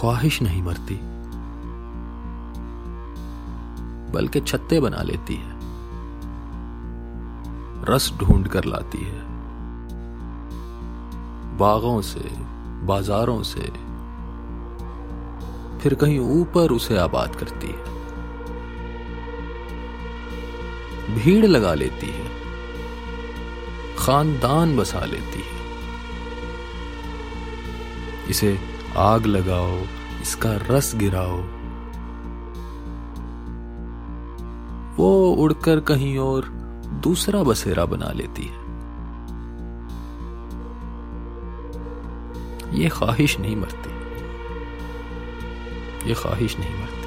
ख्वाहिश नहीं मरती। बल्कि छत्ते बना लेती है। रस ढूंढ कर लाती है। बागों से, बाजारों से, फिर कहीं ऊपर उसे आबाद करती है। भीड़ लगा लेती है। खानदान बसा लेती है। इसे आग लगाओ, इसका रस गिराओ। वो उड़कर कहीं और दूसरा बसेरा बना लेती है। ये ख्वाहिश नहीं मरती। ये ख्वाहिश नहीं मरती।